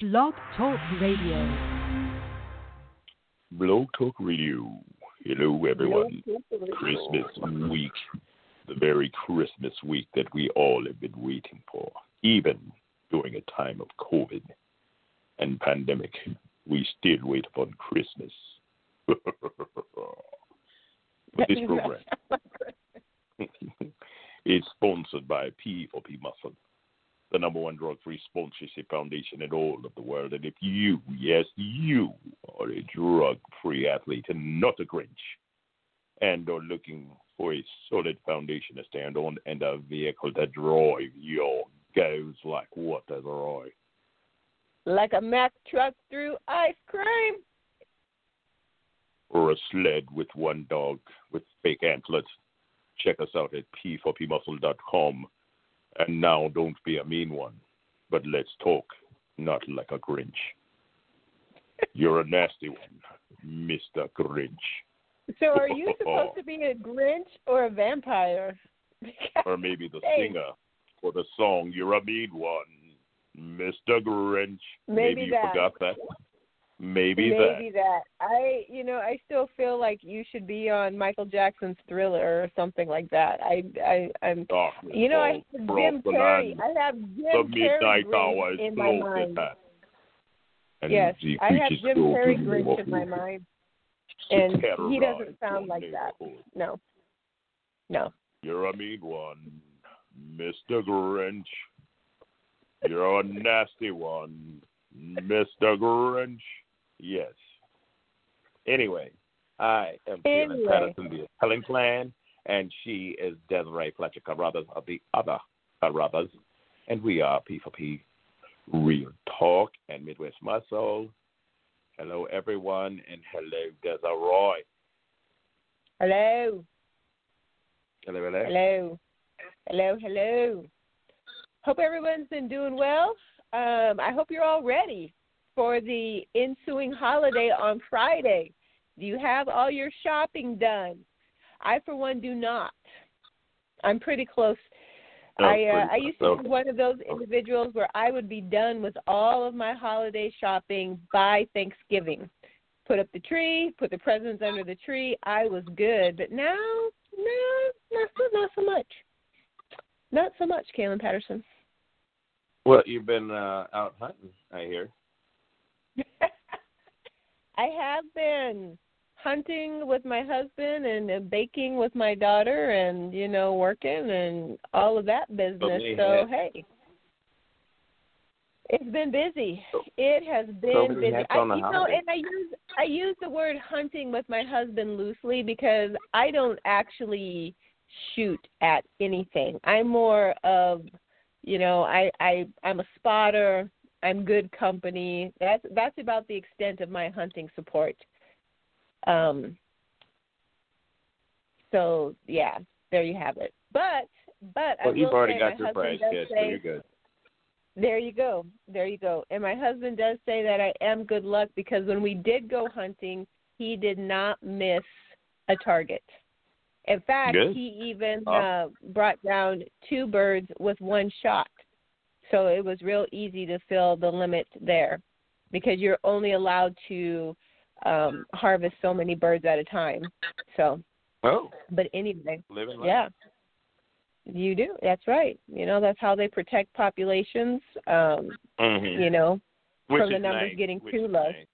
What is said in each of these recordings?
Blog Talk Radio. Blog Talk Radio. Hello, everyone. Christmas week, the very Christmas week that we all have been waiting for, even during a time of COVID and pandemic. We still wait upon Christmas. this program is sponsored by P for P Muscle the number one drug free sponsorship foundation in all of the world. And if you, yes, you are a drug free athlete and not a Grinch, and are looking for a solid foundation to stand on and a vehicle to drive your goes like what, Desiree? Like a Mack truck through ice cream. Or a sled with one dog with fake antlers. Check us out at p4pmuscle.com and now don't be a mean one, but let's talk, not like a Grinch. You're a nasty one, Mr. Grinch. So are you supposed to be a Grinch or a vampire? or maybe the singer for the song You're a Mean One, Mr. Grinch. Maybe, maybe you that. forgot that. Maybe, Maybe that. that. I, you know, I still feel like you should be on Michael Jackson's Thriller or something like that. I, I, I'm. Darkness You know, I have Jim Carrey. I have Jim Carrey hour in my mind. Yes, I have Jim Carrey Grinch in my mind, and he doesn't sound like that. No, no. You're a mean one, Mr. Grinch. You're a nasty one, Mr. Grinch. Yes. Anyway, I am Anyway. Patterson, the Helen Clan, and she is Desiree Fletcher Carruthers of the other Carruthers, and we are P4P Real Talk and Midwest Muscle. Hello, everyone, and hello, Desiree. Hello, Hello, hello. hello, hello, hello. Hope everyone's been doing well. Um, I hope you're all ready for the ensuing holiday on Friday. Do you have all your shopping done? I, for one, do not. I'm pretty close. Oh, I uh, I used to be one of those individuals where I would be done with all of my holiday shopping by Thanksgiving. Put up the tree, put the presents under the tree. I was good, but now, no, not so, not so much. Not so much, Kaylin Patterson. Well, you've been uh, out hunting, I hear. I have been hunting with my husband and uh, baking with my daughter, and you know, working and all of that business. So hey, it's been busy. It has been many busy. I, you know, and I use I use the word hunting with my husband loosely because I don't actually shoot at anything. I'm more of, you know, I I I'm a spotter. I'm good company. That's that's about the extent of my hunting support. Um. So yeah, there you have it. But but I you've already say got your prize does kit, so say- you're good. there you go. There you go. And my husband does say that I am good luck because when we did go hunting, he did not miss a target. In fact, Good. he even Oh. uh, brought down two birds with one shot. So it was real easy to fill the limit there because you're only allowed to um, harvest so many birds at a time. So, Oh, but anyway, yeah. You do. That's right. You know, that's how they protect populations. Um, Mhm. you know, Which from the numbers nice, getting which too low. nice.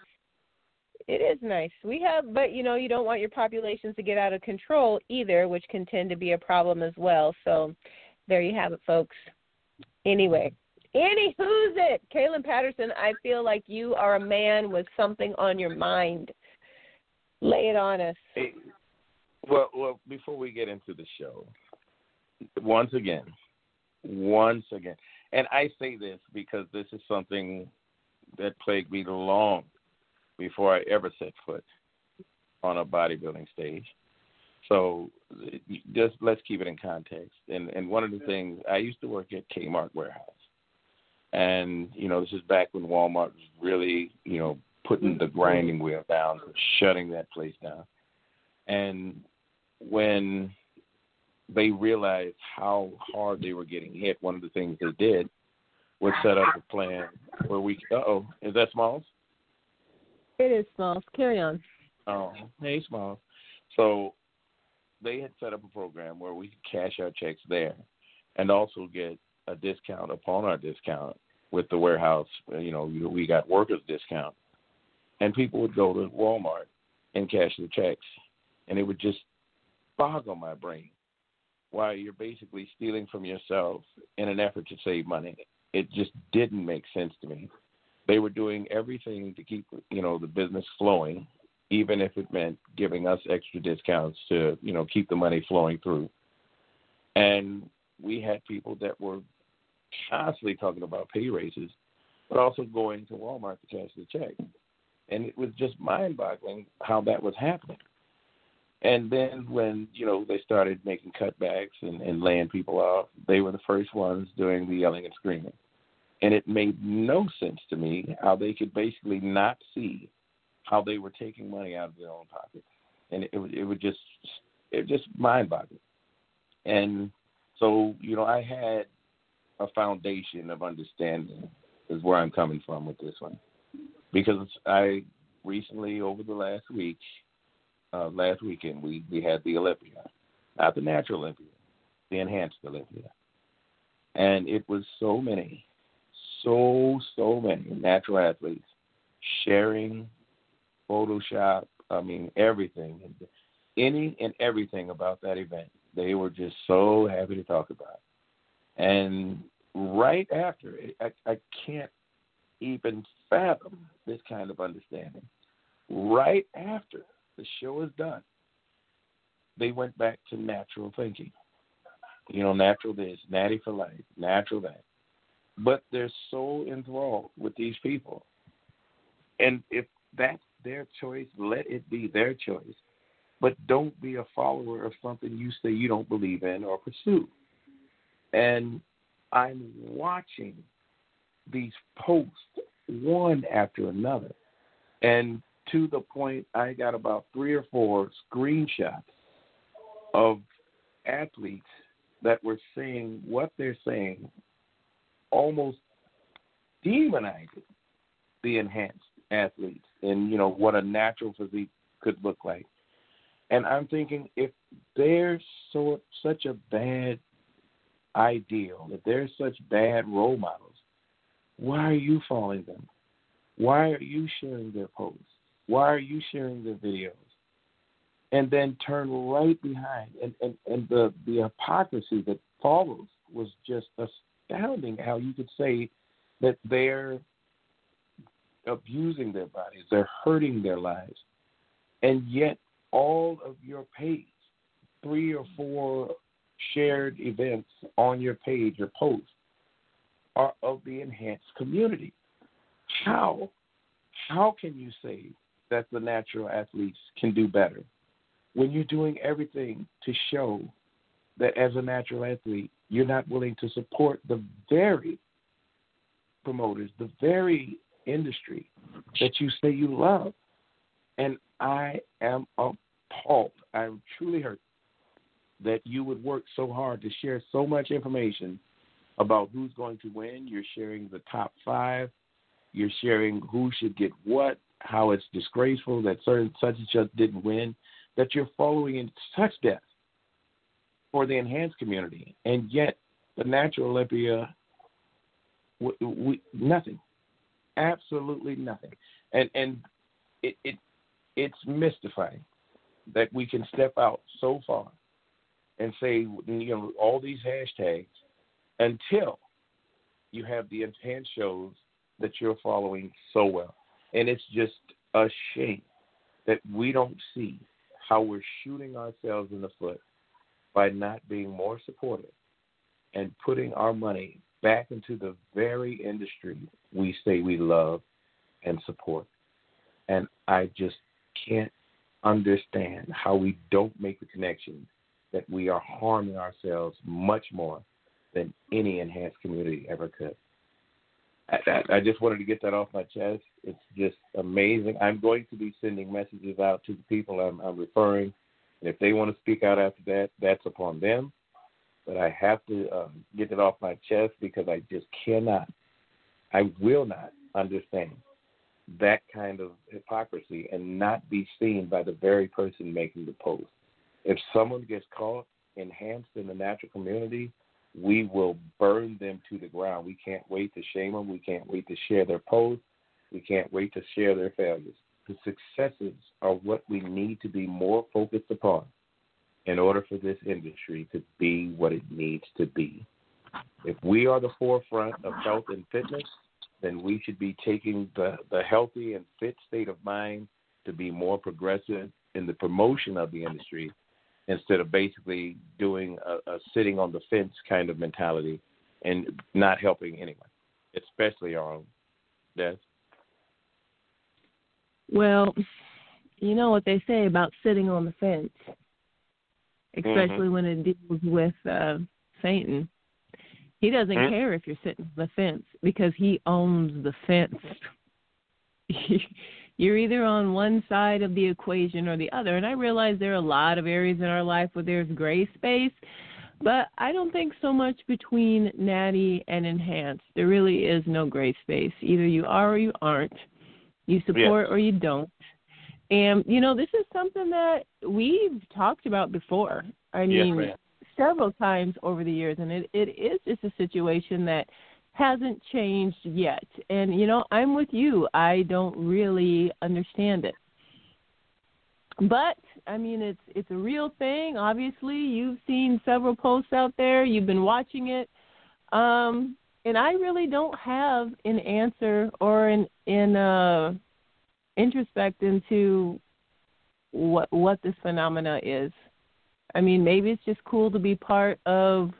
it is nice. We have, but you know, you don't want your populations to get out of control either, which can tend to be a problem as well. So, there you have it, folks. Anyway, Annie, who's it, Kaylin Patterson. I feel like you are a man with something on your mind. Lay it on us. Hey, well, well, before we get into the show, once again, once again, and I say this because this is something that plagued me long before I ever set foot on a bodybuilding stage. So just let's keep it in context. And and one of the things I used to work at Kmart warehouse, and you know this is back when Walmart was really you know putting the grinding wheel down, shutting that place down. And when they realized how hard they were getting hit, one of the things they did was set up a plan where we. Uh oh, is that Smalls? It is Smalls. Carry on. Oh, hey Smalls. So they had set up a program where we could cash our checks there, and also get a discount upon our discount with the warehouse. You know, we got workers discount, and people would go to Walmart and cash their checks, and it would just boggle my brain why you're basically stealing from yourself in an effort to save money. It just didn't make sense to me. They were doing everything to keep you know the business flowing, even if it meant giving us extra discounts to you know keep the money flowing through. And we had people that were constantly talking about pay raises, but also going to Walmart to cash the check. And it was just mind boggling how that was happening. And then when you know they started making cutbacks and, and laying people off, they were the first ones doing the yelling and screaming. And it made no sense to me how they could basically not see how they were taking money out of their own pocket, and it, it, would just it just mind boggling. And so you know I had a foundation of understanding is where I'm coming from with this one, because I recently over the last week uh, last weekend we we had the Olympia, not the natural Olympia, the enhanced Olympia, and it was so many, so so many natural athletes sharing Photoshop. I mean everything, any and everything about that event. They were just so happy to talk about. And right after, I, I can't even fathom this kind of understanding. Right after the show is done, they went back to natural thinking. You know, natural this, natty for life, natural that. But they're so enthralled with these people. And if that's their choice, let it be their choice. But don't be a follower of something you say you don't believe in or pursue. And I'm watching these posts one after another. And to the point I got about three or four screenshots of athletes that were saying what they're saying, almost demonizing the enhanced athletes and you know what a natural physique could look like. And I'm thinking if they're so such a bad ideal, if they're such bad role models, why are you following them? Why are you sharing their posts? Why are you sharing their videos? And then turn right behind. And, and, and the, the hypocrisy that follows was just astounding how you could say that they're abusing their bodies, they're hurting their lives. And yet, all of your page, three or four shared events on your page or post, are of the enhanced community. How? How can you say that the natural athletes can do better. When you're doing everything to show that as a natural athlete, you're not willing to support the very promoters, the very industry that you say you love. And I am appalled. I'm truly hurt that you would work so hard to share so much information about who's going to win. You're sharing the top five. You're sharing who should get what how it's disgraceful that certain such and such didn't win, that you're following in such depth for the enhanced community, and yet the natural Olympia, we, we, nothing, absolutely nothing, and and it, it it's mystifying that we can step out so far and say you know all these hashtags until you have the enhanced shows that you're following so well. And it's just a shame that we don't see how we're shooting ourselves in the foot by not being more supportive and putting our money back into the very industry we say we love and support. And I just can't understand how we don't make the connection that we are harming ourselves much more than any enhanced community ever could. I, I just wanted to get that off my chest. It's just amazing. I'm going to be sending messages out to the people I'm, I'm referring, and if they want to speak out after that, that's upon them. But I have to um, get it off my chest because I just cannot I will not understand that kind of hypocrisy and not be seen by the very person making the post. If someone gets caught enhanced in the natural community, we will burn them to the ground. We can't wait to shame them. We can't wait to share their posts. We can't wait to share their failures. The successes are what we need to be more focused upon in order for this industry to be what it needs to be. If we are the forefront of health and fitness, then we should be taking the, the healthy and fit state of mind to be more progressive in the promotion of the industry instead of basically doing a, a sitting on the fence kind of mentality and not helping anyone, especially our own. Des? Well, you know what they say about sitting on the fence, especially mm-hmm. when it deals with uh, Satan. He doesn't mm-hmm. care if you're sitting on the fence because he owns the fence. you're either on one side of the equation or the other. And I realize there are a lot of areas in our life where there's gray space, but I don't think so much between natty and enhanced. There really is no gray space. Either you are or you aren't. You support or you don't. And you know, this is something that we've talked about before. I mean, yes, several times over the years, and it, it is just a situation that hasn't changed yet. And you know, I'm with you. I don't really understand it. But I mean, it's it's a real thing. Obviously, you've seen several posts out there. You've been watching it, um, and I really don't have an answer or an in uh, introspect into what what this phenomena is. I mean, maybe it's just cool to be part of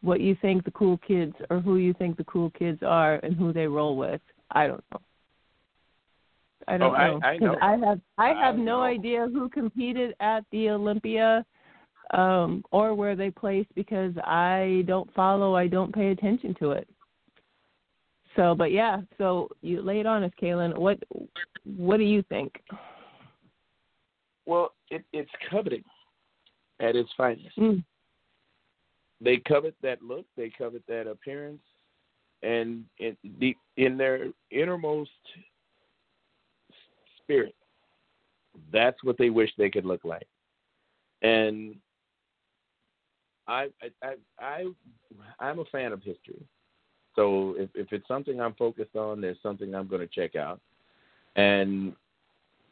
what you think the cool kids or who you think the cool kids are and who they roll with. I don't know. I don't oh, know. I, I know. I have I have I no know. idea who competed at the Olympia um or where they placed because I don't follow, I don't pay attention to it. So, but yeah, so you lay it on us, Kaylin. What what do you think? Well, it, it's coveting at its finest. Mm they covet that look, they covet that appearance, and in, the, in their innermost spirit, that's what they wish they could look like. And I, I, I, I am a fan of history. So if, if it's something I'm focused on, there's something I'm going to check out. And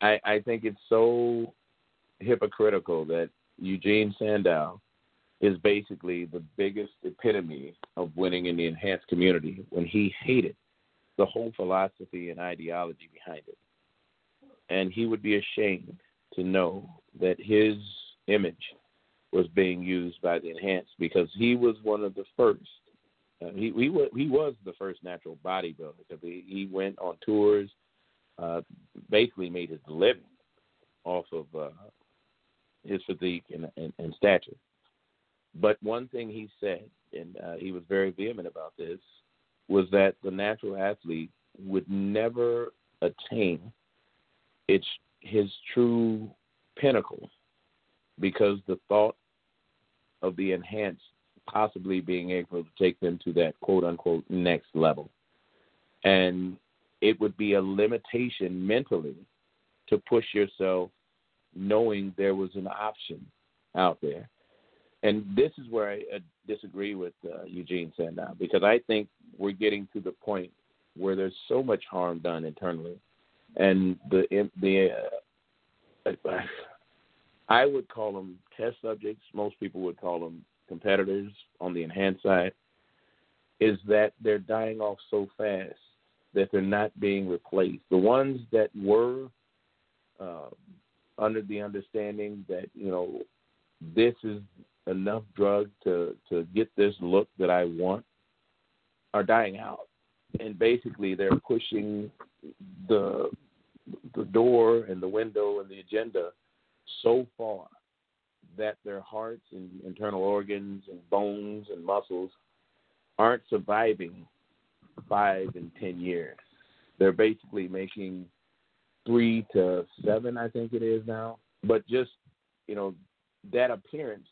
I, I think it's so hypocritical that Eugene Sandow is basically the biggest epitome of winning in the enhanced community when he hated the whole philosophy and ideology behind it. And he would be ashamed to know that his image was being used by the enhanced because he was one of the first. Uh, he, he, was, he was the first natural bodybuilder. He, he went on tours, uh, basically made his living off of uh, his physique and, and, and stature. But one thing he said, and uh, he was very vehement about this, was that the natural athlete would never attain its his true pinnacle because the thought of the enhanced possibly being able to take them to that quote unquote next level. And it would be a limitation mentally to push yourself knowing there was an option out there and this is where I uh, disagree with uh, Eugene Sandow because I think we're getting to the point where there's so much harm done internally, and the the uh, I would call them test subjects. Most people would call them competitors on the enhanced side. Is that they're dying off so fast that they're not being replaced. The ones that were uh, under the understanding that you know this is enough drug to to get this look that I want are dying out, and basically they're pushing the the door and the window and the agenda so far that their hearts and internal organs and bones and muscles aren't surviving five and ten years. They're basically making three to seven, I think it is now. But just you know that appearance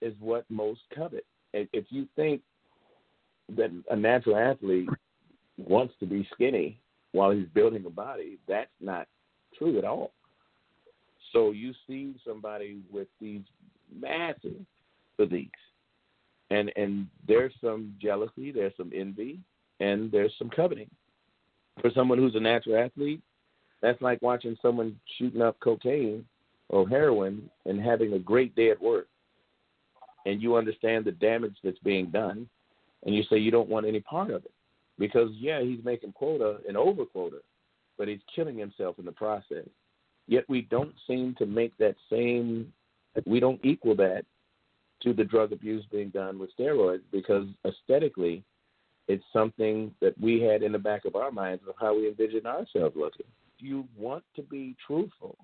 is what most covet. If you think that a natural athlete wants to be skinny while he's building a body. That's not true at all. So you see somebody with these massive physiques, and and there's some jealousy, there's some envy, and there's some coveting. For someone who's a natural athlete, that's like watching someone shooting up cocaine or heroin and having a great day at work. And you understand the damage that's being done, and you say you don't want any part of it. Because, yeah, he's making quota and over quota, but he's killing himself in the process. Yet we don't seem to make that same, we don't equal that to the drug abuse being done with steroids because aesthetically, it's something that we had in the back of our minds of how we envisioned ourselves looking. If you want to be truthful,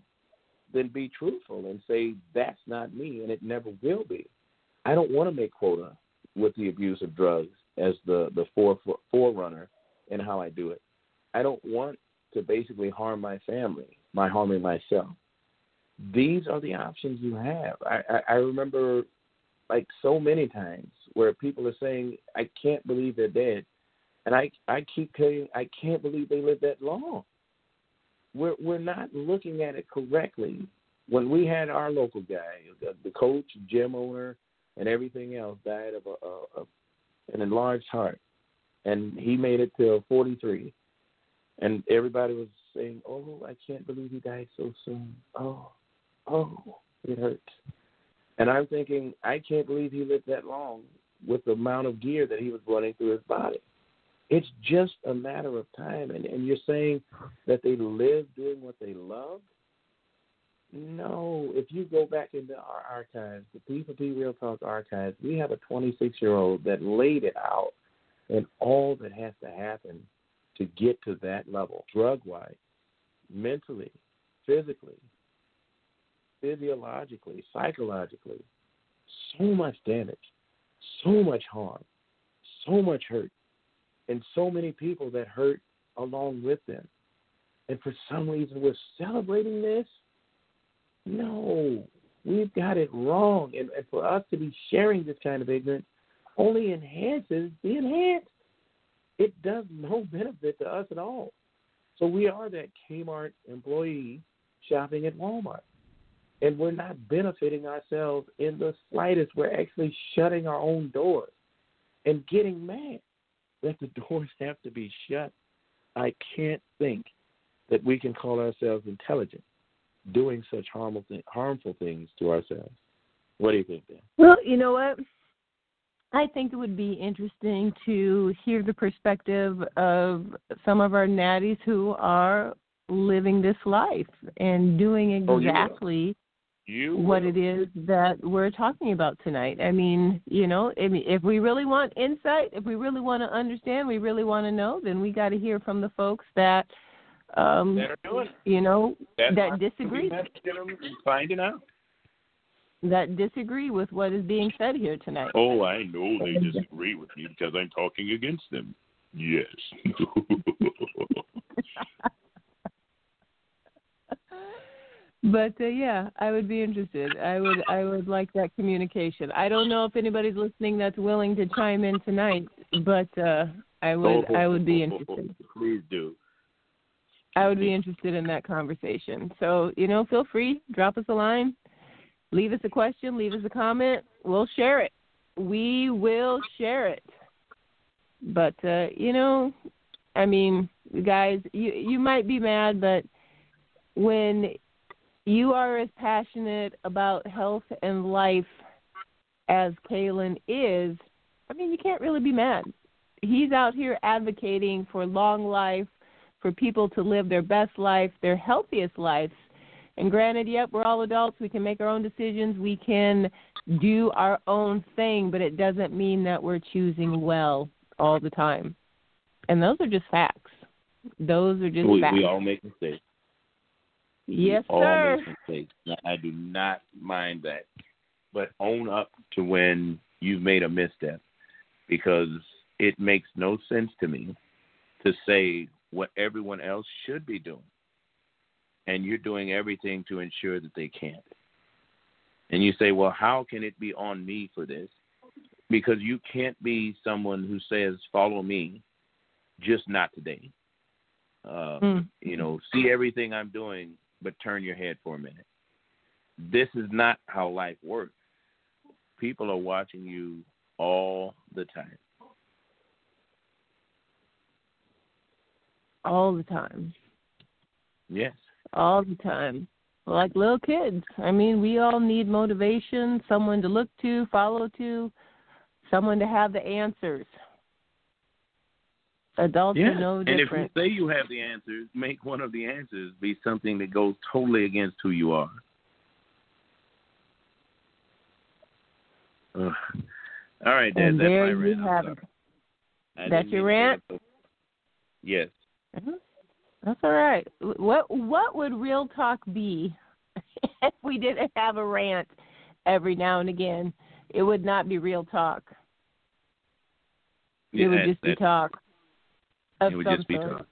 then be truthful and say that's not me and it never will be. I don't want to make quota with the abuse of drugs as the the fore, forerunner in how I do it. I don't want to basically harm my family by harming myself. These are the options you have. I, I, I remember like so many times where people are saying, I can't believe they're dead. And I, I keep telling I can't believe they lived that long. We're, we're not looking at it correctly. When we had our local guy, the, the coach, gym owner, and everything else died of a, a, a an enlarged heart, and he made it till 43, and everybody was saying, "Oh, I can't believe he died so soon." Oh, oh, it hurts. And I'm thinking, I can't believe he lived that long with the amount of gear that he was running through his body. It's just a matter of time. And, and you're saying that they live doing what they love? No. If you go back into our archives, the P4P Real Talk archives, we have a 26 year old that laid it out and all that has to happen to get to that level, drug wise, mentally, physically, physiologically, psychologically, so much damage, so much harm, so much hurt, and so many people that hurt along with them. And for some reason, we're celebrating this. No, we've got it wrong. And, and for us to be sharing this kind of ignorance only enhances the enhanced. It does no benefit to us at all. So we are that Kmart employee shopping at Walmart and we're not benefiting ourselves in the slightest. We're actually shutting our own doors and getting mad that the doors have to be shut. I can't think that we can call ourselves intelligent doing such harmful th- harmful things to ourselves. What do you think, Dan? Well, you know what? I think it would be interesting to hear the perspective of some of our natties who are living this life and doing exactly oh, you what will. it is that we're talking about tonight. I mean, you know, if, if we really want insight, if we really want to understand, we really want to know, then we got to hear from the folks that, um, that are doing it. you know, That's that disagree, we have to get them and finding out. That disagree with what is being said here tonight. Oh, I know they disagree with me because I'm talking against them. Yes. But uh, yeah, I would be interested. I would I would like that communication. I don't know if anybody's listening that's willing to chime in tonight, but uh I would I would be interested. Please do. I would be interested in that conversation. So, you know, feel free, drop us a line, leave us a question, leave us a comment. We'll share it. We will share it. But uh, you know, I mean, guys, you you might be mad, but when you are as passionate about health and life as Kaylin is, I mean, you can't really be mad. He's out here advocating for long life, for people to live their best life, their healthiest lives. And granted, yep, we're all adults. We can make our own decisions. We can do our own thing, but it doesn't mean that we're choosing well all the time. And those are just facts. Those are just We, facts. we all make mistakes. yes, all sir. make mistakes. I do not mind that, but own up to when you've made a misstep, because it makes no sense to me to say what everyone else should be doing, and you're doing everything to ensure that they can't. And you say, well, how can it be on me for this? Because you can't be someone who says, follow me, just not today. Uh, Mm. You know, see everything I'm doing, but turn your head for a minute. This is not how life works. People are watching you all the time. All the time. Yes. All the time. Like little kids. I mean, we all need motivation, someone to look to, follow to, someone to have the answers. Adults Yeah. are no different. and if you say you have the answers, make one of the answers be something that goes totally against who you are. Ugh. All right, Dad. and That's there my you rant. I'm have it. That's your rant? Yes. Mhm. That's all right. What what would real talk be if we didn't have a rant every now and again? It would not be real talk. Yeah, it would that- just be talk. Of It would just be sort. talk.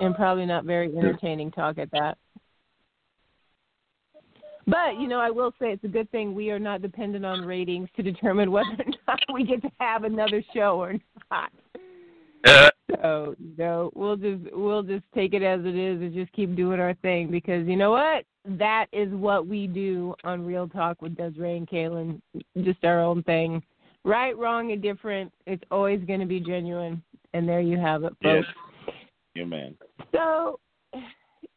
and probably not very entertaining talk at that. But you know, I will say it's a good thing we are not dependent on ratings to determine whether or not we get to have another show or not. Uh, So you know, we'll just we'll just take it as it is and just keep doing our thing because you know what? That is what we do on Real Talk with Desiree and Kaylin. Just our own thing. Right, wrong, and different. It's always going to be genuine. And there you have it, folks. yes. Yeah, man. So,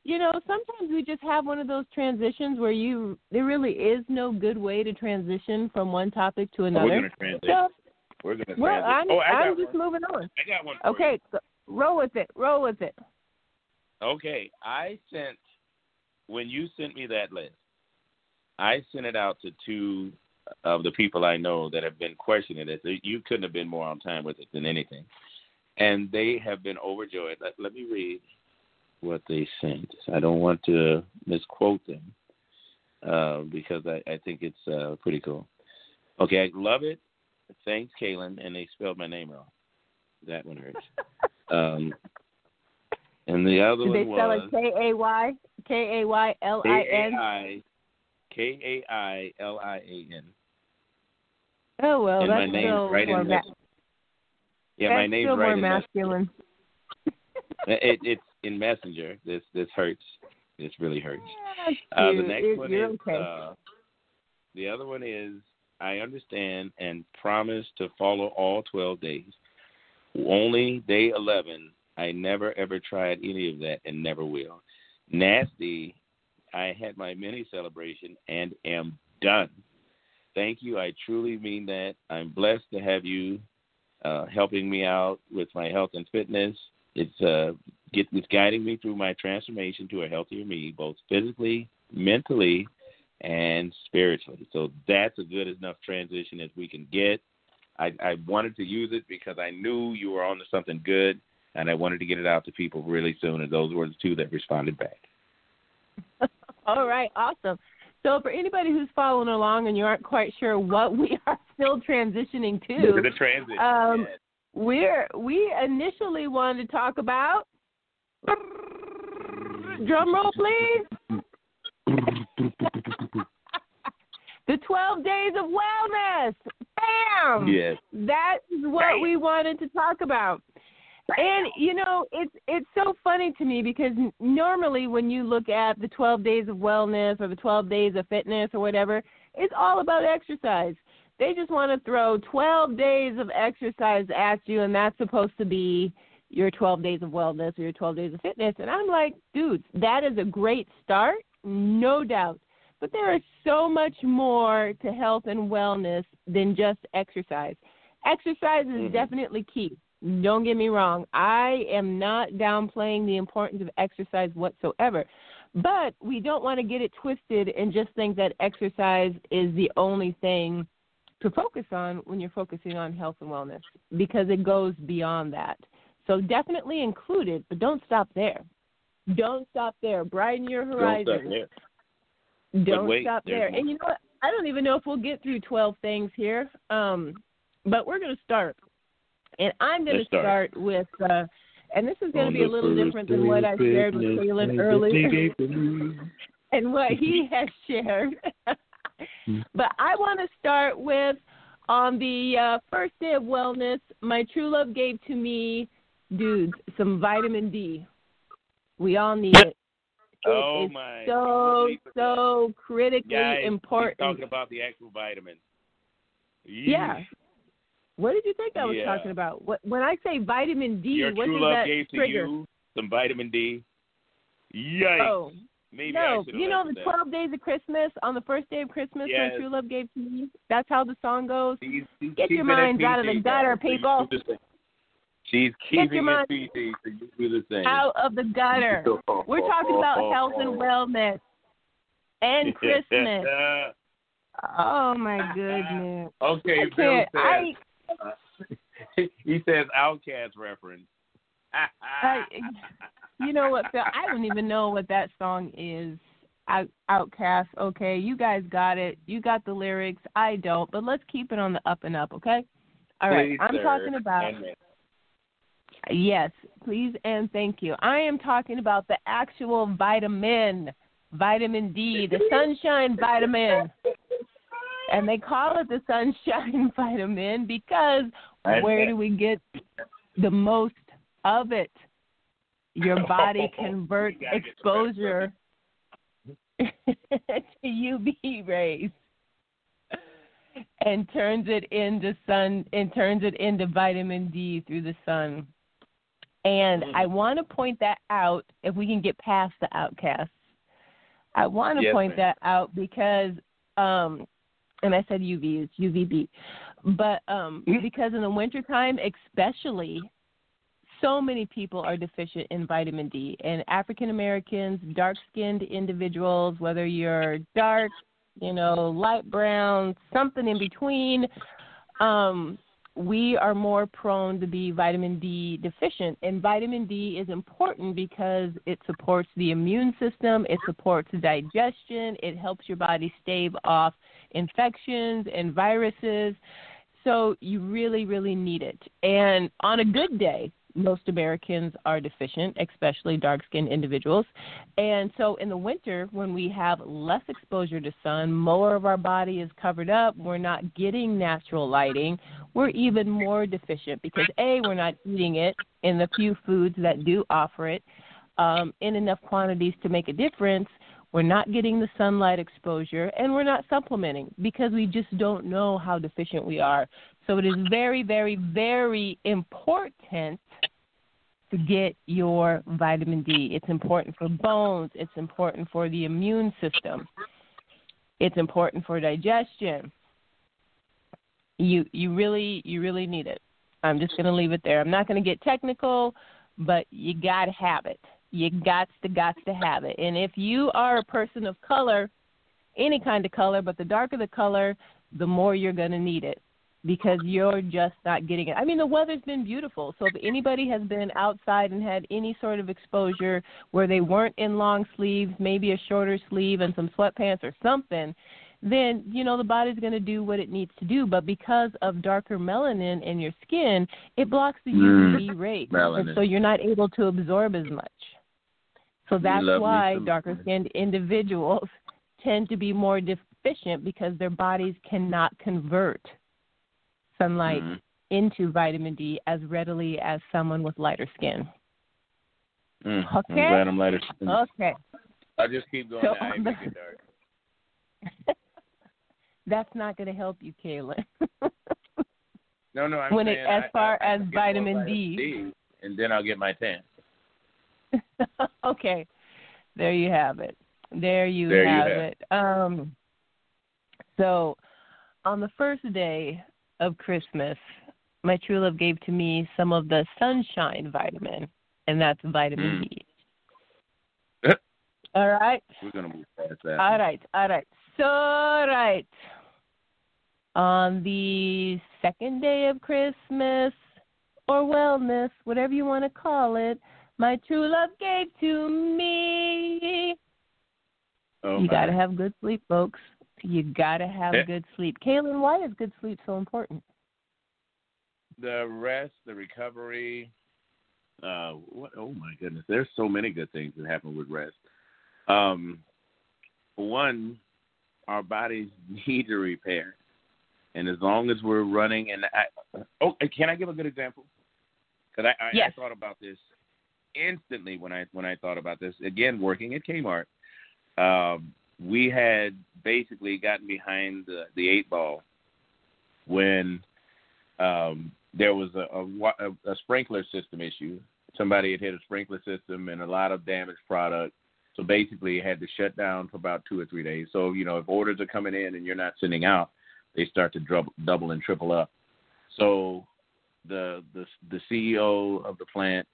you know, sometimes we just have one of those transitions where you there really is no good way to transition from one topic to Oh, another. we're gonna transition. so, We're gonna well. I'm oh, I'm just one. moving on. I got one. Okay, so roll with it. Roll with it. Okay, I sent when you sent me that list. I sent it out to two of the people I know that have been questioning it. You couldn't have been more on time with it than anything, and they have been overjoyed. Let, let me read what they sent. I don't want to misquote them uh, because I, I think it's uh, pretty cool. Okay, I love it. Thanks, Kaylin, and they spelled my name wrong. That one hurts. um, and the other Did they spell was it K A Y K A Y L I N? K A I L I A N. Oh well, And that's my name's still right more in ma- Yeah, my name's still right more in masculine. It, it's in Messenger. This this hurts. This really hurts. That's Uh, the next It- one is okay. uh, the other one is I understand and promise to follow all twelve days. Only day eleven. I never ever tried any of that and never will. Nasty. I had my mini celebration and am done. Thank you. I truly mean that. I'm blessed to have you uh, helping me out with my health and fitness. It's uh, get, it's guiding me through my transformation to a healthier me, both physically, mentally, and spiritually. So that's a good enough transition as we can get. I, I wanted to use it because I knew you were onto something good, and I wanted to get it out to people really soon. And those were the two that responded back. All right, awesome. So for anybody who's following along and you aren't quite sure what we are still transitioning to, the transition. um, yes. we're we initially wanted to talk about drum roll please the 12 days of wellness. Bam! Yes. that is what we wanted to talk about. And you know it's it's so funny to me because normally when you look at the 12 days of wellness or the 12 days of fitness or whatever it's all about exercise. They just want to throw 12 days of exercise at you and that's supposed to be your 12 days of wellness or your 12 days of fitness. And i'm like dudes that is a great start no doubt but there is so much more to health and wellness than just exercise exercise is Mhm. definitely key don't get me wrong. I am not downplaying the importance of exercise whatsoever. But we don't want to get it twisted and just think that exercise is the only thing to focus on when you're focusing on health and wellness because it goes beyond that. So definitely include it, but don't stop there. Don't stop there. Brighten your Don't stop there. Don't wait, stop there. And you know what? I don't even know if we'll get through 12 things here, um, but we're going to start. And I'm going to start. start with, uh, and this is going to be a little different than what I shared with Kaylin earlier that they gave me. and what he has shared. but I want to start with on the uh, first day of wellness, my true love gave to me dudes, some vitamin D. We all need it. It oh is my! so so critically Guys, he's important. talking about the actual vitamins. Yeah. What did you think I was Yeah. talking about? What, when I say vitamin D, Your what true does love that gave to trigger? you some vitamin D. Yikes! Oh, Maybe no. should You know the that. 12 days of Christmas, on the first day of Christmas, Yes. when true love gave to me? That's how the song goes. She's, she's Get your minds out of the gutter, guys, so you people. Do the same. She's keeping it PG, so you do the same. Out of the gutter. We're talking about health and wellness and Christmas. Oh, my goodness. okay, Bill can't. I, says. he says OutKast reference. I, you know what, Phil? I don't even know what that song is. Out, OutKast. Okay, you guys got it. You got the lyrics. I don't. But let's keep it on the up and up. Okay. All right. Please, I'm sir, talking about. ma'am. Yes, please and thank you. I am talking about the actual vitamin, vitamin D, the sunshine vitamin. And they call it the sunshine vitamin because where do we get the most of it? Your body converts You gotta get the exposure to UV rays and turns it into sun and turns it into vitamin D through the sun. And Mm. I want to point that out if we can get past the outcasts. I want to Yes, point ma'am. that out because um and I said UV, it's UVB. But um Mm. because in the wintertime especially so many people are deficient in vitamin D and African Americans, dark skinned individuals, whether you're dark, you know, light brown, something in between, um, we are more prone to be vitamin D deficient. And vitamin D is important because it supports the immune system, it supports digestion, it helps your body stave off infections and viruses. So you really, really need it. And on a good day, most Americans are deficient, especially dark skinned individuals. And so in the winter, when we have less exposure to sun, more of our body is covered up, we're not getting natural lighting, we're even more deficient because A, we're not eating it in the few foods that do offer it um, in enough quantities to make a difference. We're not getting the sunlight exposure, and we're not supplementing because we just don't know how deficient we are. So it is very, very, very important to get your vitamin D. It's important for bones, it's important for the immune system. It's important for digestion. You you really you really need it. I'm just going to leave it there. I'm not going to get technical, but you got to have it. You got to got to have it. And if you are a person of color, any kind of color, but the darker the color, the more you're going to need it because you're just not getting it. I mean, the weather's been beautiful. So if anybody has been outside and had any sort of exposure where they weren't in long sleeves, maybe a shorter sleeve and some sweatpants or something, then you know the body's going to do what it needs to do. But because of darker melanin in your skin, it blocks the Mm, UV rays, melanin. and so you're not able to absorb as much. So that's why darker skinned individuals tend to be more deficient because their bodies cannot convert sunlight Mhm. into vitamin D as readily as someone with lighter skin. Mm, Okay. I'm glad I'm lighter. Okay. I'll just keep going. So now. I on make the- it dark. That's not going to help you, Kaylin. No, no. I'm When it- as I- far I- I as get more vitamin D. and then I'll get my tan. okay. There you have it. There you There you have have it. Um so on the first day of Christmas, my true love gave to me some of the sunshine vitamin, and that's vitamin Mm. D. All right. We're gonna move past that. All right, all right. So, all right. On the second day of Christmas or wellness, whatever you want to call it, my true love gave to me. oh, you my. got to have good sleep, folks. You got to have Eh. good sleep. Kaylin, why is good sleep so important? the rest, the recovery. Uh, what? Oh my goodness, there's so many good things that happen with rest. Um, one, our bodies need to repair, and as long as we're running, and I, oh, can I give a good example? Because I, I, Yes. I thought about this instantly when I when I thought about this. Again, working at Kmart, um, we had basically gotten behind the, the eight ball when um, there was a, a, a, sprinkler system issue. Somebody had hit a sprinkler system and a lot of damaged product. So basically, it had to shut down for about two or three days. So you know, if orders are coming in and you're not sending out, they start to double, double and triple up. So the the the CEO of the plant,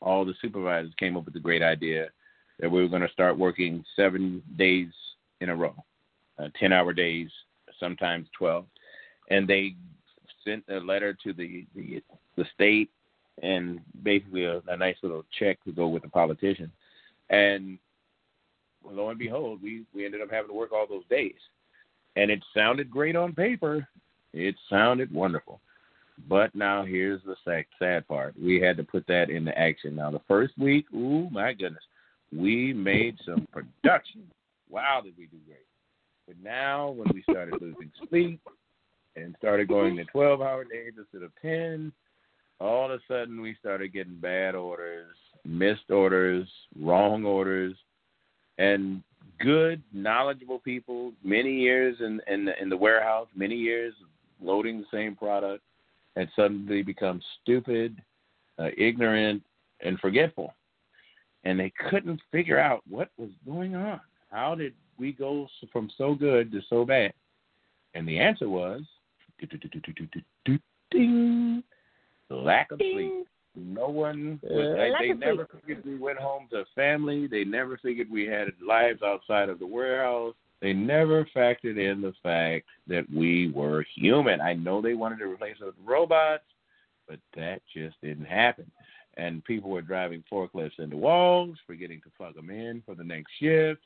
all the supervisors came up with the great idea that we were going to start working seven days in a row, uh, ten hour days, sometimes twelve, and they sent a letter to the the, the state and basically a, a nice little check to go with the politician, and lo and behold, we we ended up having to work all those days, and it sounded great on paper. It sounded wonderful. But now here's the sad, sad part. We had to put that into action. Now the first week, ooh my goodness, we made some production. Wow, did we do great! But now when we started losing sleep and started going to 12-hour days instead of 10, all of a sudden we started getting bad orders, missed orders, wrong orders, and good, knowledgeable people, many years in in the, in the warehouse, many years loading the same product had suddenly become stupid, uh, ignorant, and forgetful. And they couldn't figure out what was going on. How did we go from so good to so bad? And the answer was ding, lack of sleep. No one, uh, was, Lack they of never figured we went home to family. They never figured we had lives outside of the warehouse. They never factored in the fact that we were human. I know they wanted to replace us with robots, but that just didn't happen. And people were driving forklifts into walls, forgetting to plug them in for the next shift.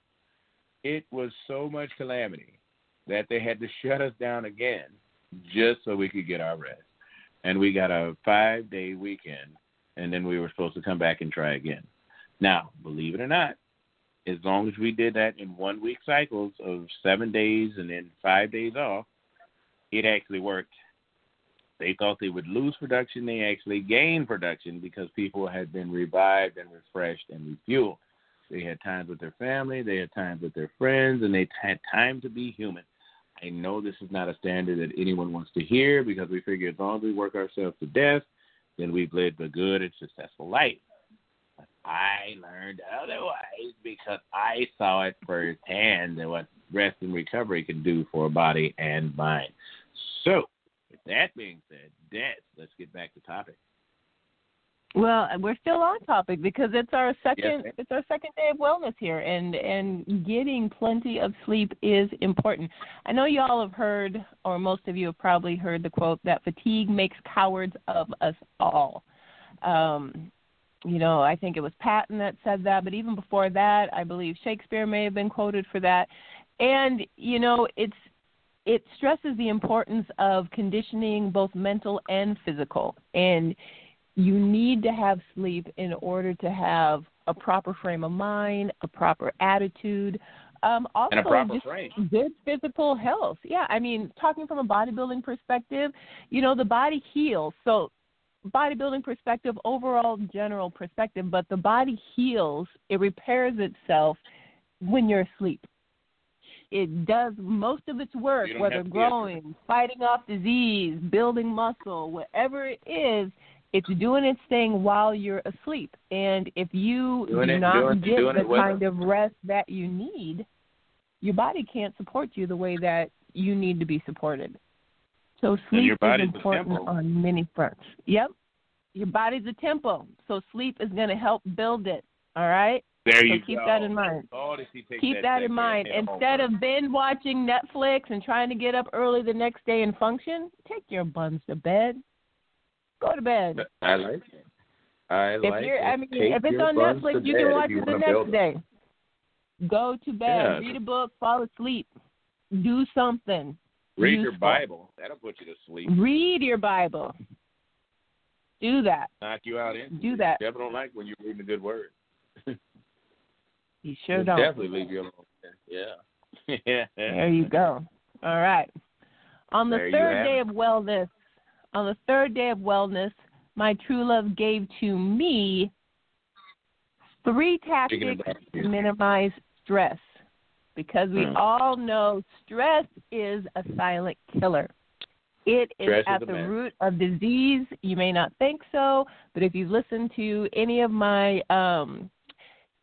It was so much calamity that they had to shut us down again just so we could get our rest. And we got a five day weekend, and then we were supposed to come back and try again. Now, believe it or not, as long as we did that in one week cycles of seven days and then five days off, it actually worked. They thought they would lose production. They actually gained production because people had been revived and refreshed and refueled. They had times with their family, they had times with their friends, and they had time to be human. I know this is not a standard that anyone wants to hear because we figure as long as we work ourselves to death, then we've lived a good and successful life. But I learned otherwise because I saw it firsthand and what rest and recovery can do for a body and mind. So, with that being said, Des, let's get back to topic. Well, we're still on topic because it's our second ma'am. it's our second day of wellness here and and getting plenty of sleep is important. I know y'all have heard or most of you have probably heard the quote that fatigue makes cowards of us all. Um you know, I think it was Patton that said that, but even before that, I believe Shakespeare may have been quoted for that. And you know, it's it stresses the importance of conditioning both mental and physical. And you need to have sleep in order to have a proper frame of mind, a proper attitude, um, also And a proper just frame. good physical health. Yeah, I mean, talking from a bodybuilding perspective, you know, the body heals. So, bodybuilding perspective, overall general perspective, but the body heals, it repairs itself when you're asleep. It does most of its work, whether have to be growing, fighting off disease, building muscle, whatever it is, it's doing its thing while you're asleep. And if you Doing do it- not doing- get doing the kind of rest that you need, your body can't support you the way that you need to be supported. So sleep is important on many fronts. Yep. Your body's a temple, so sleep is going to help build it. All right? There So you keep go. that in mind. Oh, does he take Keep that in mind. Instead of binge watching Netflix and trying to get up early the next day and function, take your buns to bed. Go to bed. I like it. I If like you're, it. I mean, Take if it's on Netflix, you can watch you it the wanna next it. day. Go to bed, Yeah. read a book, fall asleep, do something. Read your. Bible. That'll put you to sleep. Read your Bible. Do that. Knock you out in. Do that. Devil don't like when you're reading a good word. You sure It'll don't. Definitely leave you alone. Yeah. yeah. There you go. All right. On the There third day of wellness, on the third day of wellness, my true love gave to me three tactics to minimize stress. Because we Hmm. all know stress is a silent killer. It is Stress is at a the mess. root of disease. You may not think so, but if you've listened to any of my um,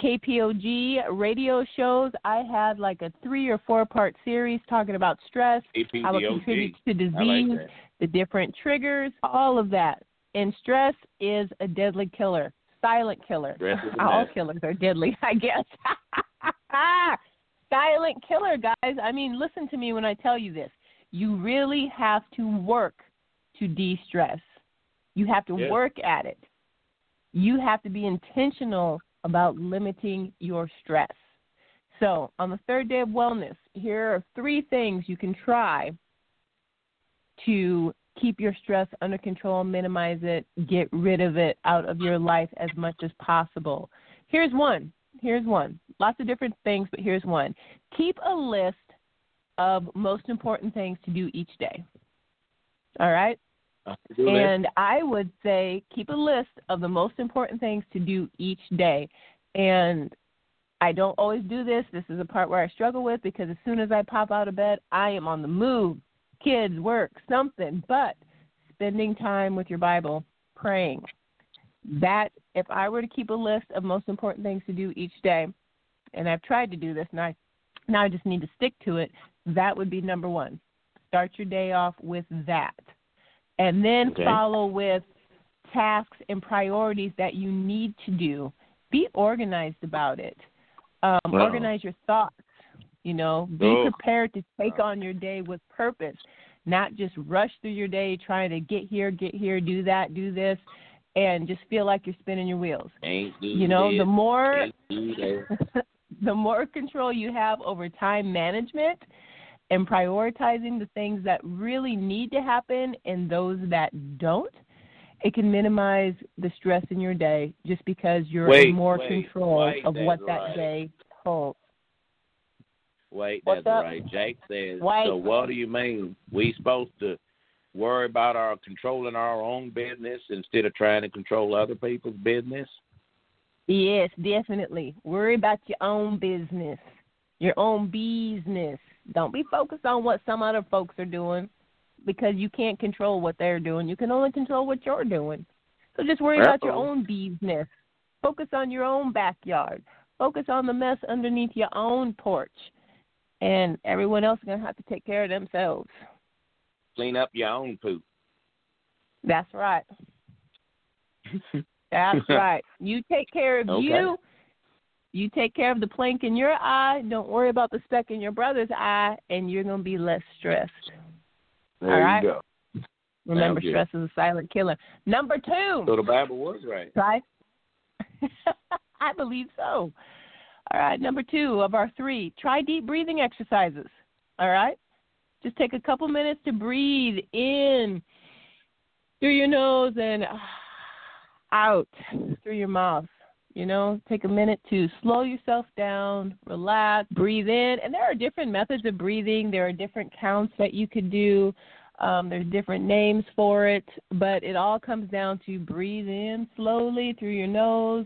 KPOG radio shows, I had like a three or four part series talking about stress, how it contributes to disease, like. The different triggers, all of that. And stress is a deadly killer, silent killer. Stress is a All killers are deadly, I guess. silent killer, guys. I mean, listen to me when I tell you this. You really have to work to de stress, you have to work at it. You have to be intentional about limiting your stress. So, on the third day of wellness, here are three things you can try to keep your stress under control, minimize it, get rid of it out of your life as much as possible. Here's one. Here's one. Lots of different things, but here's one. Keep a list of most important things to do each day. All right? And I would say keep a list of the most important things to do each day. And I don't always do this. This is a part where I struggle with because as soon as I pop out of bed, I am on the move. Kids, work, something. But spending time with your Bible, praying. That if I were to keep a list of most important things to do each day, and I've tried to do this and I now I just need to stick to it, that would be number one. Start your day off with that and then Okay. follow with tasks and priorities that you need to do. Be organized about it. Um, Wow. Organize your thoughts. You know, be Oh. prepared to take on your day with purpose, not just rush through your day trying to get here, get here, do that, do this, and just feel like you're spinning your wheels. You know, this, the more ain't do that. the more control you have over time management and prioritizing the things that really need to happen and those that don't, it can minimize the stress in your day just because you're Wait, in more wait, control wait, of what that's that right. day holds. Wait, What's that's up? right. Jake says. Wait. So what do you mean? We supposed to worry about our controlling our own business instead of trying to control other people's business? Yes, definitely. Worry about your own business, your own business. Don't be focused on what some other folks are doing because you can't control what they're doing. You can only control what you're doing. So just worry about your Uh-oh. own business. Focus on your own backyard. Focus on the mess underneath your own porch. And everyone else is going to have to take care of themselves. Clean up your own poop. That's right. That's right. You take care of Okay. you. You take care of the plank in your eye. Don't worry about the speck in your brother's eye, and you're going to be less stressed. There All right. you go. Remember, stress is a silent killer. Number two, So the Bible was right. Right. I believe so. All right, number two of our three, try deep breathing exercises. All right? Just take a couple minutes to breathe in through your nose and out through your mouth. You know, take a minute to slow yourself down, relax, breathe in. And there are different methods of breathing, there are different counts that you could do. Um, there's different names for it, but it all comes down to breathe in slowly through your nose,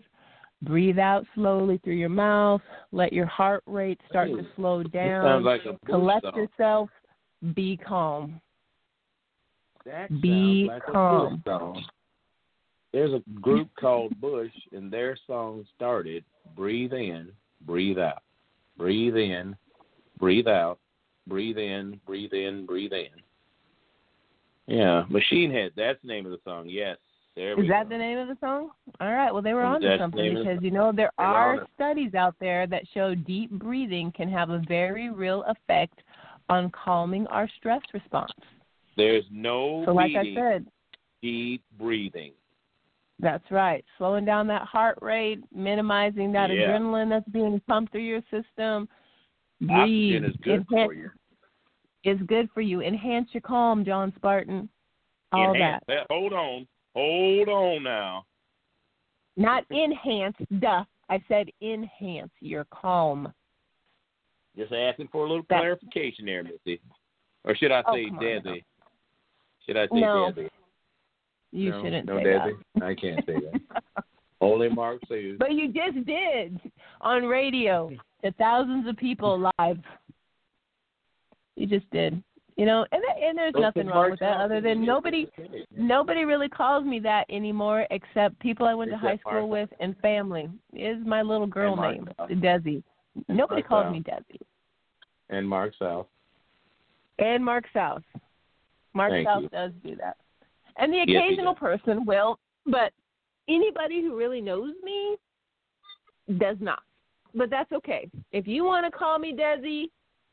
breathe out slowly through your mouth, let your heart rate start to slow down, sounds like a collect song. yourself, be calm. That Be like calm. Song. There's a group called Bush, and their song started breathe in, breathe out. Breathe in, breathe out. Breathe in, breathe in, breathe in. Yeah, Machine Head. That's the name of the song. Yes. There Is that go. the name of the song? All right. Well, they were That's the something name of the because you know there are studies out there that show deep breathing can have a very real effect on calming our stress response. There's no So, like I said, deep breathing. that's right. Slowing down that heart rate, minimizing that Yeah. adrenaline that's being pumped through your system. Breathe. Oxygen is good for you. Is good for you. Enhance your calm, John Spartan. All Enhance that. Hold on. Hold on now. Not enhance, duh. I said enhance your calm. Just asking for a little That- clarification there, Missy. Or should I Oh, say come on Should I say No. Desi? You no, shouldn't no, say Desi. that. I can't say that. Only Mark says. But you just did on radio to thousands of people live. You just did. You know, and and there's nothing wrong with that other than nobody nobody really calls me that anymore except people I went to high school with and family. Is my little girl name. Desi. Nobody calls me Desi. And Mark South. And Mark South. Mark Thank South you. does do that. And the occasional does. person will, but anybody who really knows me does not. But that's okay. If you want to call me Desi,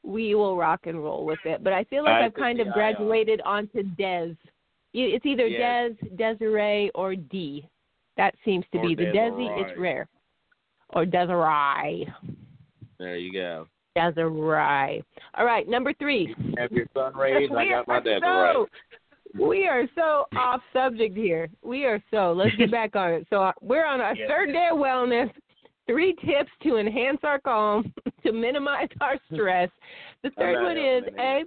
we will rock and roll with it. But I feel like I I've kind of graduated onto Des. You- It's either Yes. Des, Desiree, or D. That seems to Or be the Desi. It's rare. Or Desiree. There you go. Desiree. All right, number three. Have your son raised. I got my are dad so- right. We are so off subject here. We are so. Let's get back on it. So uh, we're on our Yes. third day of wellness. Three tips to enhance our calm, to minimize our stress. The third one is A.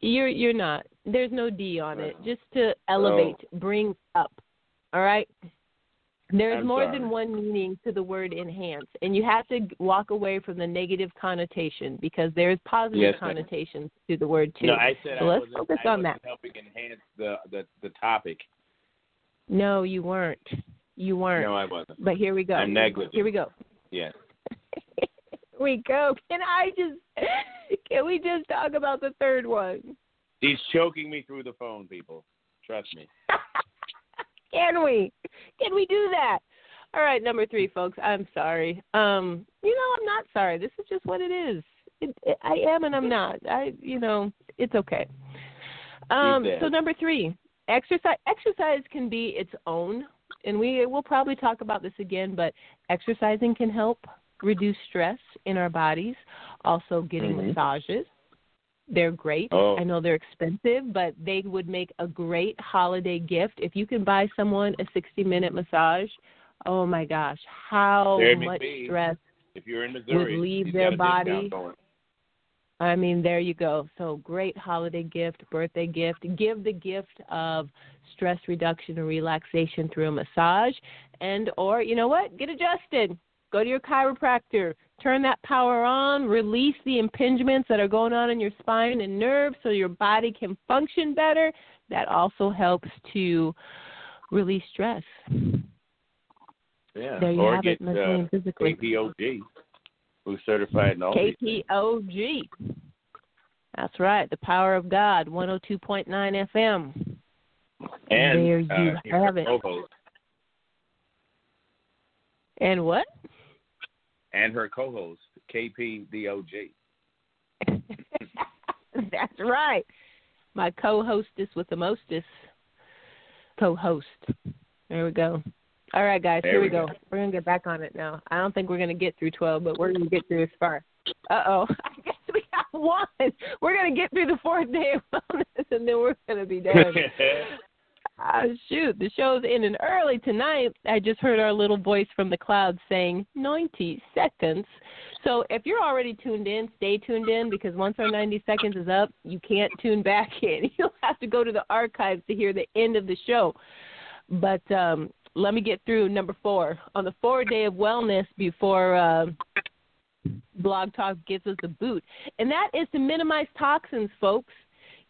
You're you're not. There's no D on it. Just to elevate, bring up. All right. There's I'm more sorry. than one meaning to the word enhance, and you have to walk away from the negative connotation because there's positive Yes, connotations to the word too. No, I said So I let's focus I on that. helping enhance the, the the topic. No, you weren't. You weren't. No, I wasn't. But here we go. I'm negligent. Here we go. Yes. Here we go. Can I just can we just talk about the third one? He's choking me through the phone, people. Trust me. Can we? Can we do that? All right, number three, folks. I'm sorry. Um, you know, I'm not sorry. This is just what it is. It, it, I am and I'm not. I, you know, it's okay. Um, so number three, exercise. Exercise can be its own, and we will probably talk about this again. But exercising can help reduce stress in our bodies. Also, getting Mhm. massages. They're great. Oh. I know they're expensive, but they would make a great holiday gift. If you can buy someone a 60 minute massage, oh my gosh, how much McBee. stress. If you're in Missouri, would leave their body. I mean, there you go. So great holiday gift, birthday gift. Give the gift of stress reduction and relaxation through a massage, and or you know what? Get adjusted. Go to your chiropractor. Turn that power on. Release the impingements that are going on in your spine and nerves, so your body can function better. That also helps to release stress. Yeah. There you or have get it, uh, physically. KPOG, who's certified in all. KPOG. That's right. The Power of God, 102.9 FM. And There you uh, have it. co-host And what? and her co-host KPDOG. That's right. My co-hostess with the mostest co-host. There we go. All right, guys. There here we we go. go. We're gonna get back on it now. I don't think we're gonna get through twelve, but we're gonna get through this far. Uh oh. I guess we have one. We're gonna get through the fourth day of wellness, and then we're gonna be done. Ah, shoot, the show's ending early tonight. I just heard our little voice from the clouds saying 90 seconds. So if you're already tuned in, stay tuned in because once our 90 seconds is up, you can't tune back in. You'll have to go to the archives to hear the end of the show. But um, let me get through number four. On the four day of wellness before uh, Blog Talk gives us the boot, and that is to minimize toxins, folks.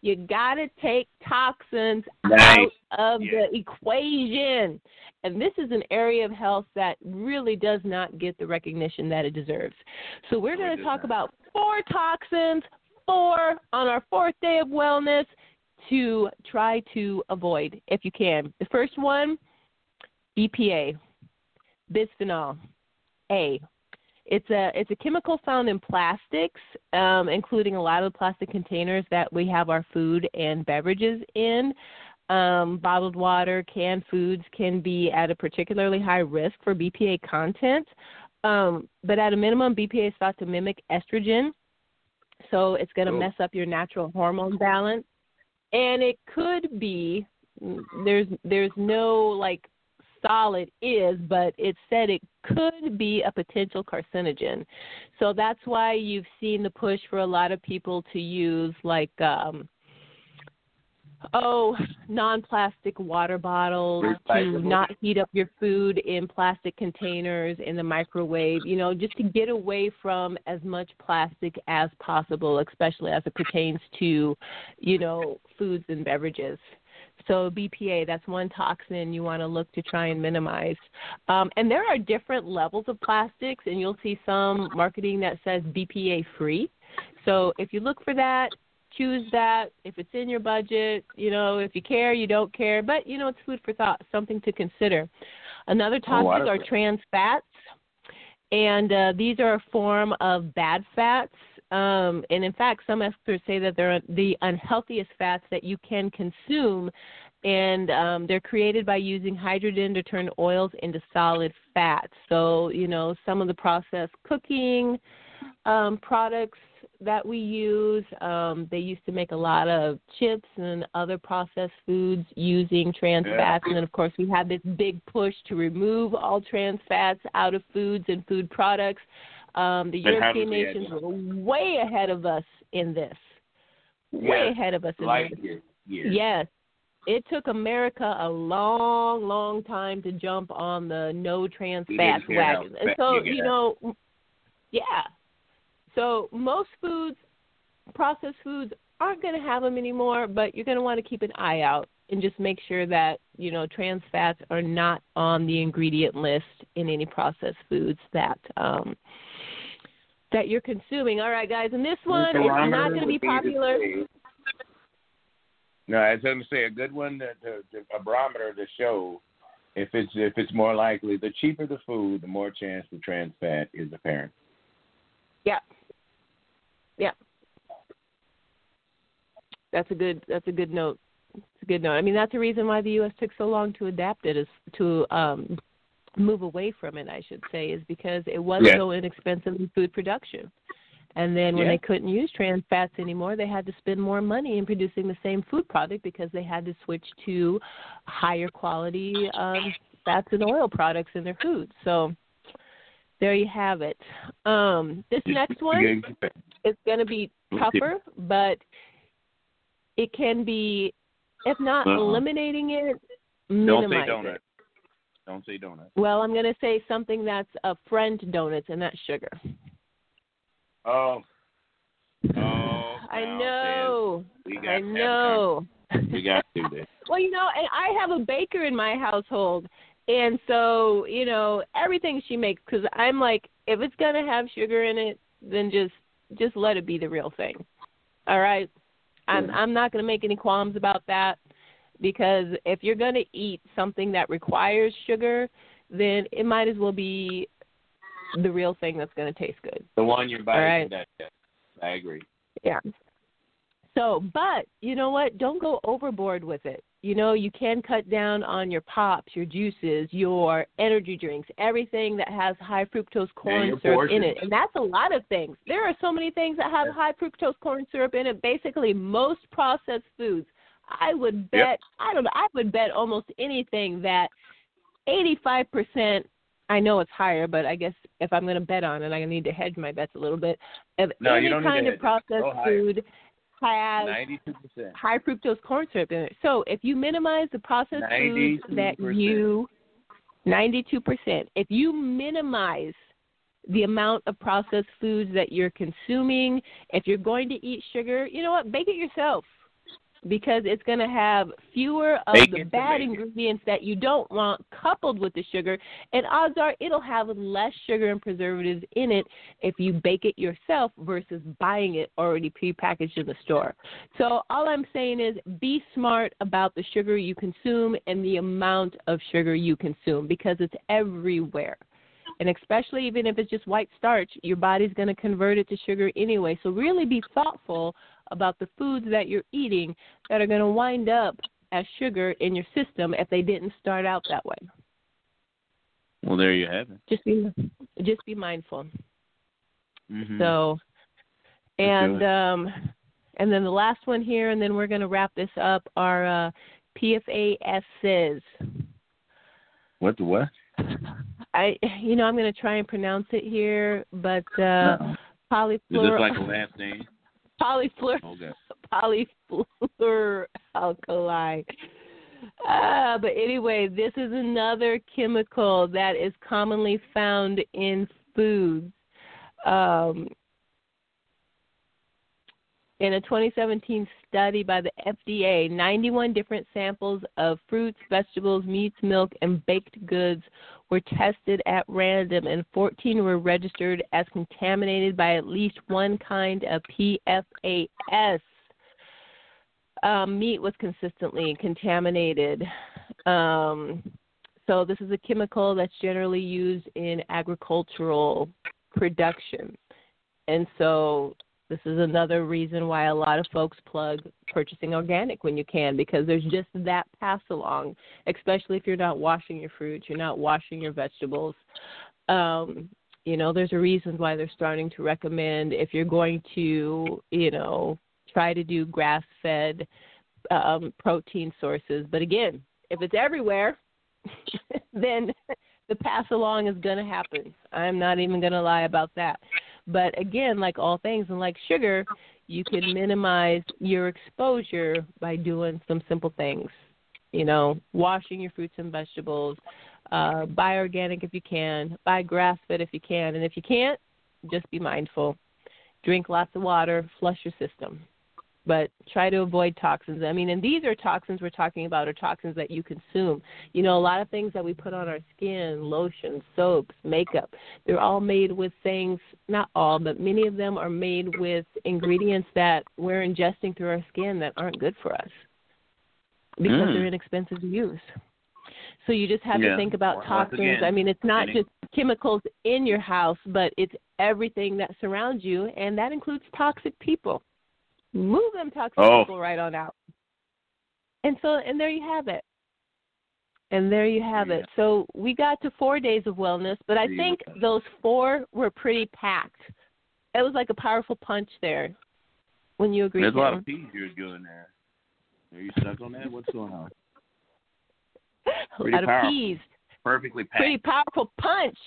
You got to take toxins Nice. out of Yes. the equation. And this is an area of health that really does not get the recognition that it deserves. So we're going to talk about four toxins, four on our fourth day of wellness to try to avoid if you can. The first one, BPA, bisphenol A. It's a it's a chemical found in plastics, um, including a lot of the plastic containers that we have our food and beverages in. Um, bottled water, canned foods can be at a particularly high risk for BPA content, um, but at a minimum, BPA is thought to mimic estrogen, so it's going to Oh. mess up your natural hormone balance, and it could be there's there's no like solid is, but it said it could be a potential carcinogen. So that's why you've seen the push for a lot of people to use like um oh, non-plastic water bottles, to not heat up your food in plastic containers in the microwave, you know, just to get away from as much plastic as possible, especially as it pertains to, you know, foods and beverages. So BPA, that's one toxin you want to look to try and minimize. Um, and there are different levels of plastics, and you'll see some marketing that says BPA free. So if you look for that, choose that. If it's in your budget, you know, if you care, you don't care. But you know, it's food for thought, something to consider. Another I topic are trans fats, and uh, these are a form of bad fats. Um, and in fact, some experts say that they're the unhealthiest fats that you can consume, and um, they're created by using hydrogen to turn oils into solid fats. So, you know, some of the processed cooking um, products that we use, um, they used to make a lot of chips and other processed foods using trans Yeah. fats. And then, of course, we had this big push to remove all trans fats out of foods and food products. Um, the European nations were way ahead of us in this. Way Yes, ahead of us in this. years. Yes. It took America a long, long time to jump on the no trans fats didn't care how wagon. And so, you you know, yeah. So most foods, processed foods, aren't going to have them anymore, but you're going to want to keep an eye out and just make sure that, you know, trans fats are not on the ingredient list in any processed foods that um that you're consuming. All right, guys, and this one is not going to be popular. No, I was going to say a good one, to, to, to, a barometer to show if it's if it's more likely. The cheaper the food, the more chance the trans fat is apparent. Yeah. Yeah. That's a good that's a good note. It's a good note. I mean that's the reason why the US took so long to adapt it is to um move away from it, I should say, is because it was Yeah. so inexpensive in food production. And then when Yeah. they couldn't use trans fats anymore, they had to spend more money in producing the same food product because they had to switch to higher quality um, fats and oil products in their food. So there you have it. Um, this next one it's going to be tougher, but it can be, if not Uh-uh. eliminating it, minimize it. Don't say donut. Well, I'm going to say something that's a friend to donuts, and that's sugar. Oh. Oh. I know. We got I to know. We got to do this. well, you know, and I have a baker in my household, and so you know everything she makes because I'm like, if it's gonna have sugar in it, then just just let it be the real thing. All right, I'm I'm not gonna make any qualms about that because if you're gonna eat something that requires sugar, then it might as well be the real thing that's gonna taste good. The one your body right. can digest. I agree. Yeah. So, but you know what? Don't go overboard with it. You know, you can cut down on your pops, your juices, your energy drinks, everything that has high fructose corn syrup in it. And that's a lot of things. There are so many things that have high fructose corn syrup in it. Basically, most processed foods. I would bet, Yep. I don't know, I would bet almost anything that 85%, I know it's higher, but I guess if I'm going to bet on it, I need to hedge my bets a little bit. Of No, any you don't kind of processed food has Ninety-two percent. high fructose corn syrup in it. So if you minimize the processed foods that you 92%, if you minimize the amount of processed foods that you're consuming, if you're going to eat sugar, you know what? Bake it yourself because it's going to have fewer of Bake the bad ingredients that you don't want coupled with the sugar. And odds are it'll have less sugar and preservatives in it if you bake it yourself versus buying it already prepackaged in the store. So all I'm saying is be smart about the sugar you consume and the amount of sugar you consume because it's everywhere. And especially even if it's just white starch, your body's going to convert it to sugar anyway. So really be thoughtful about the foods that you're eating that are going to wind up as sugar in your system if they didn't start out that way. Well, there you have it. Just be just be mindful. Mm-hmm. So, and um, and then the last one here, and then we're going to wrap this up. Our uh, PFASs. what the what? I, you know, I'm going to try and pronounce it here, but uh, Uh-oh. Is this like a last name? Polyfluor Okay. polyfluoralkali. Uh, but anyway, this is another chemical that is commonly found in foods. Um, in a 2017 study by the FDA, 91 different samples of fruits, vegetables, meats, milk, and baked goods were tested at random, and 14 were registered as contaminated by at least one kind of PFAS. Um, meat was consistently contaminated. Um, so, this is a chemical that's generally used in agricultural production. And so, this is another reason why a lot of folks plug purchasing organic when you can because there's just that pass along, especially if you're not washing your fruits, you're not washing your vegetables. Um, you know, there's a reason why they're starting to recommend if you're going to, you know, try to do grass fed um, protein sources. But again, if it's everywhere, then the pass along is going to happen. I'm not even going to lie about that. But again, like all things and like sugar, you can minimize your exposure by doing some simple things. You know, washing your fruits and vegetables, uh, buy organic if you can, buy grass fed if you can, and if you can't, just be mindful. Drink lots of water, flush your system but try to avoid toxins. I mean, and these are toxins we're talking about are toxins that you consume. You know, a lot of things that we put on our skin, lotions, soaps, makeup, they're all made with things, not all, but many of them are made with ingredients that we're ingesting through our skin that aren't good for us because Mm. they're inexpensive to use. So you just have Yeah. to think about Once toxins. again, I mean, it's not any- just chemicals in your house, but it's everything that surrounds you, and that includes toxic people. Move them toxic Oh. people right on out. And so, and there you have it. And there you have Yeah. it. So we got to four days of wellness, but I think those four were pretty packed. It was like a powerful punch there. When you agree, There's a lot of peas you're doing there. Are you stuck on that? What's going on? a lot of peas. Perfectly packed. Pretty powerful punch.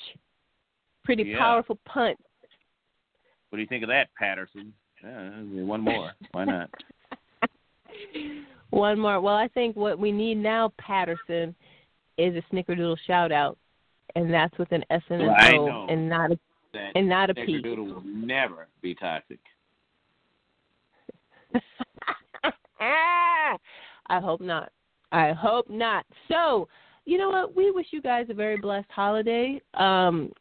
Pretty Yeah. powerful punch. What do you think of that, Patterson? Yeah, one more. Why not? One more. Well, I think what we need now, Patterson, is a snickerdoodle shout out, and that's with an S and an O, and not a That and not a P. Snickerdoodle will never be toxic. I hope not. I hope not. So, you know what? We wish you guys a very blessed holiday. Um,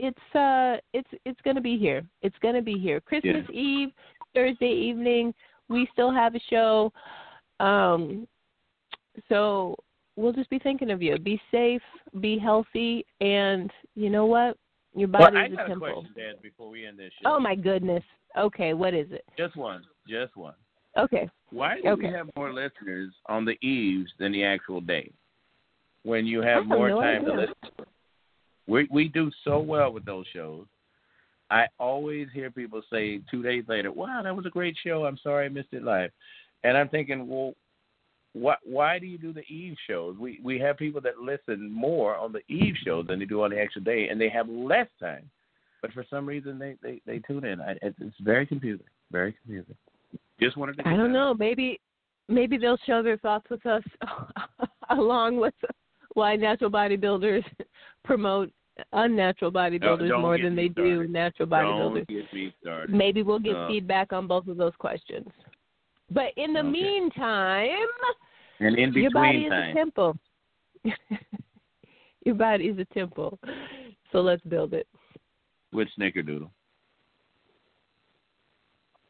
it's uh it's it's gonna be here. It's gonna be here. Christmas Eve, Thursday evening. We still have a show. Um, so we'll just be thinking of you. Be safe, be healthy, and you know what? Your Well, body I is a temple. question, Dad, before we end this show. Oh my goodness. Okay, what is it? Just one. Just one. Okay. Why do Okay. we have more listeners on the eves than the actual day? When you have more no time to listen. We we do so well with those shows. I always hear people say two days later, "Wow, that was a great show. I'm sorry I missed it live," and I'm thinking, well, what? Why do you do the eve shows? We we have people that listen more on the eve show than they do on the actual day, and they have less time. But for some reason, they they, they tune in. I, it's it's very confusing. Very confusing. Just wanted to. I don't that know. Maybe maybe they'll share their thoughts with us along with why natural bodybuilders promote unnatural bodybuilders more than they do natural bodybuilders. Don't get me started. Maybe we'll get No. feedback on both of those questions. But in the Okay. meantime, And in your body between is a temple. your body is a temple. So let's build it. with Snickerdoodle.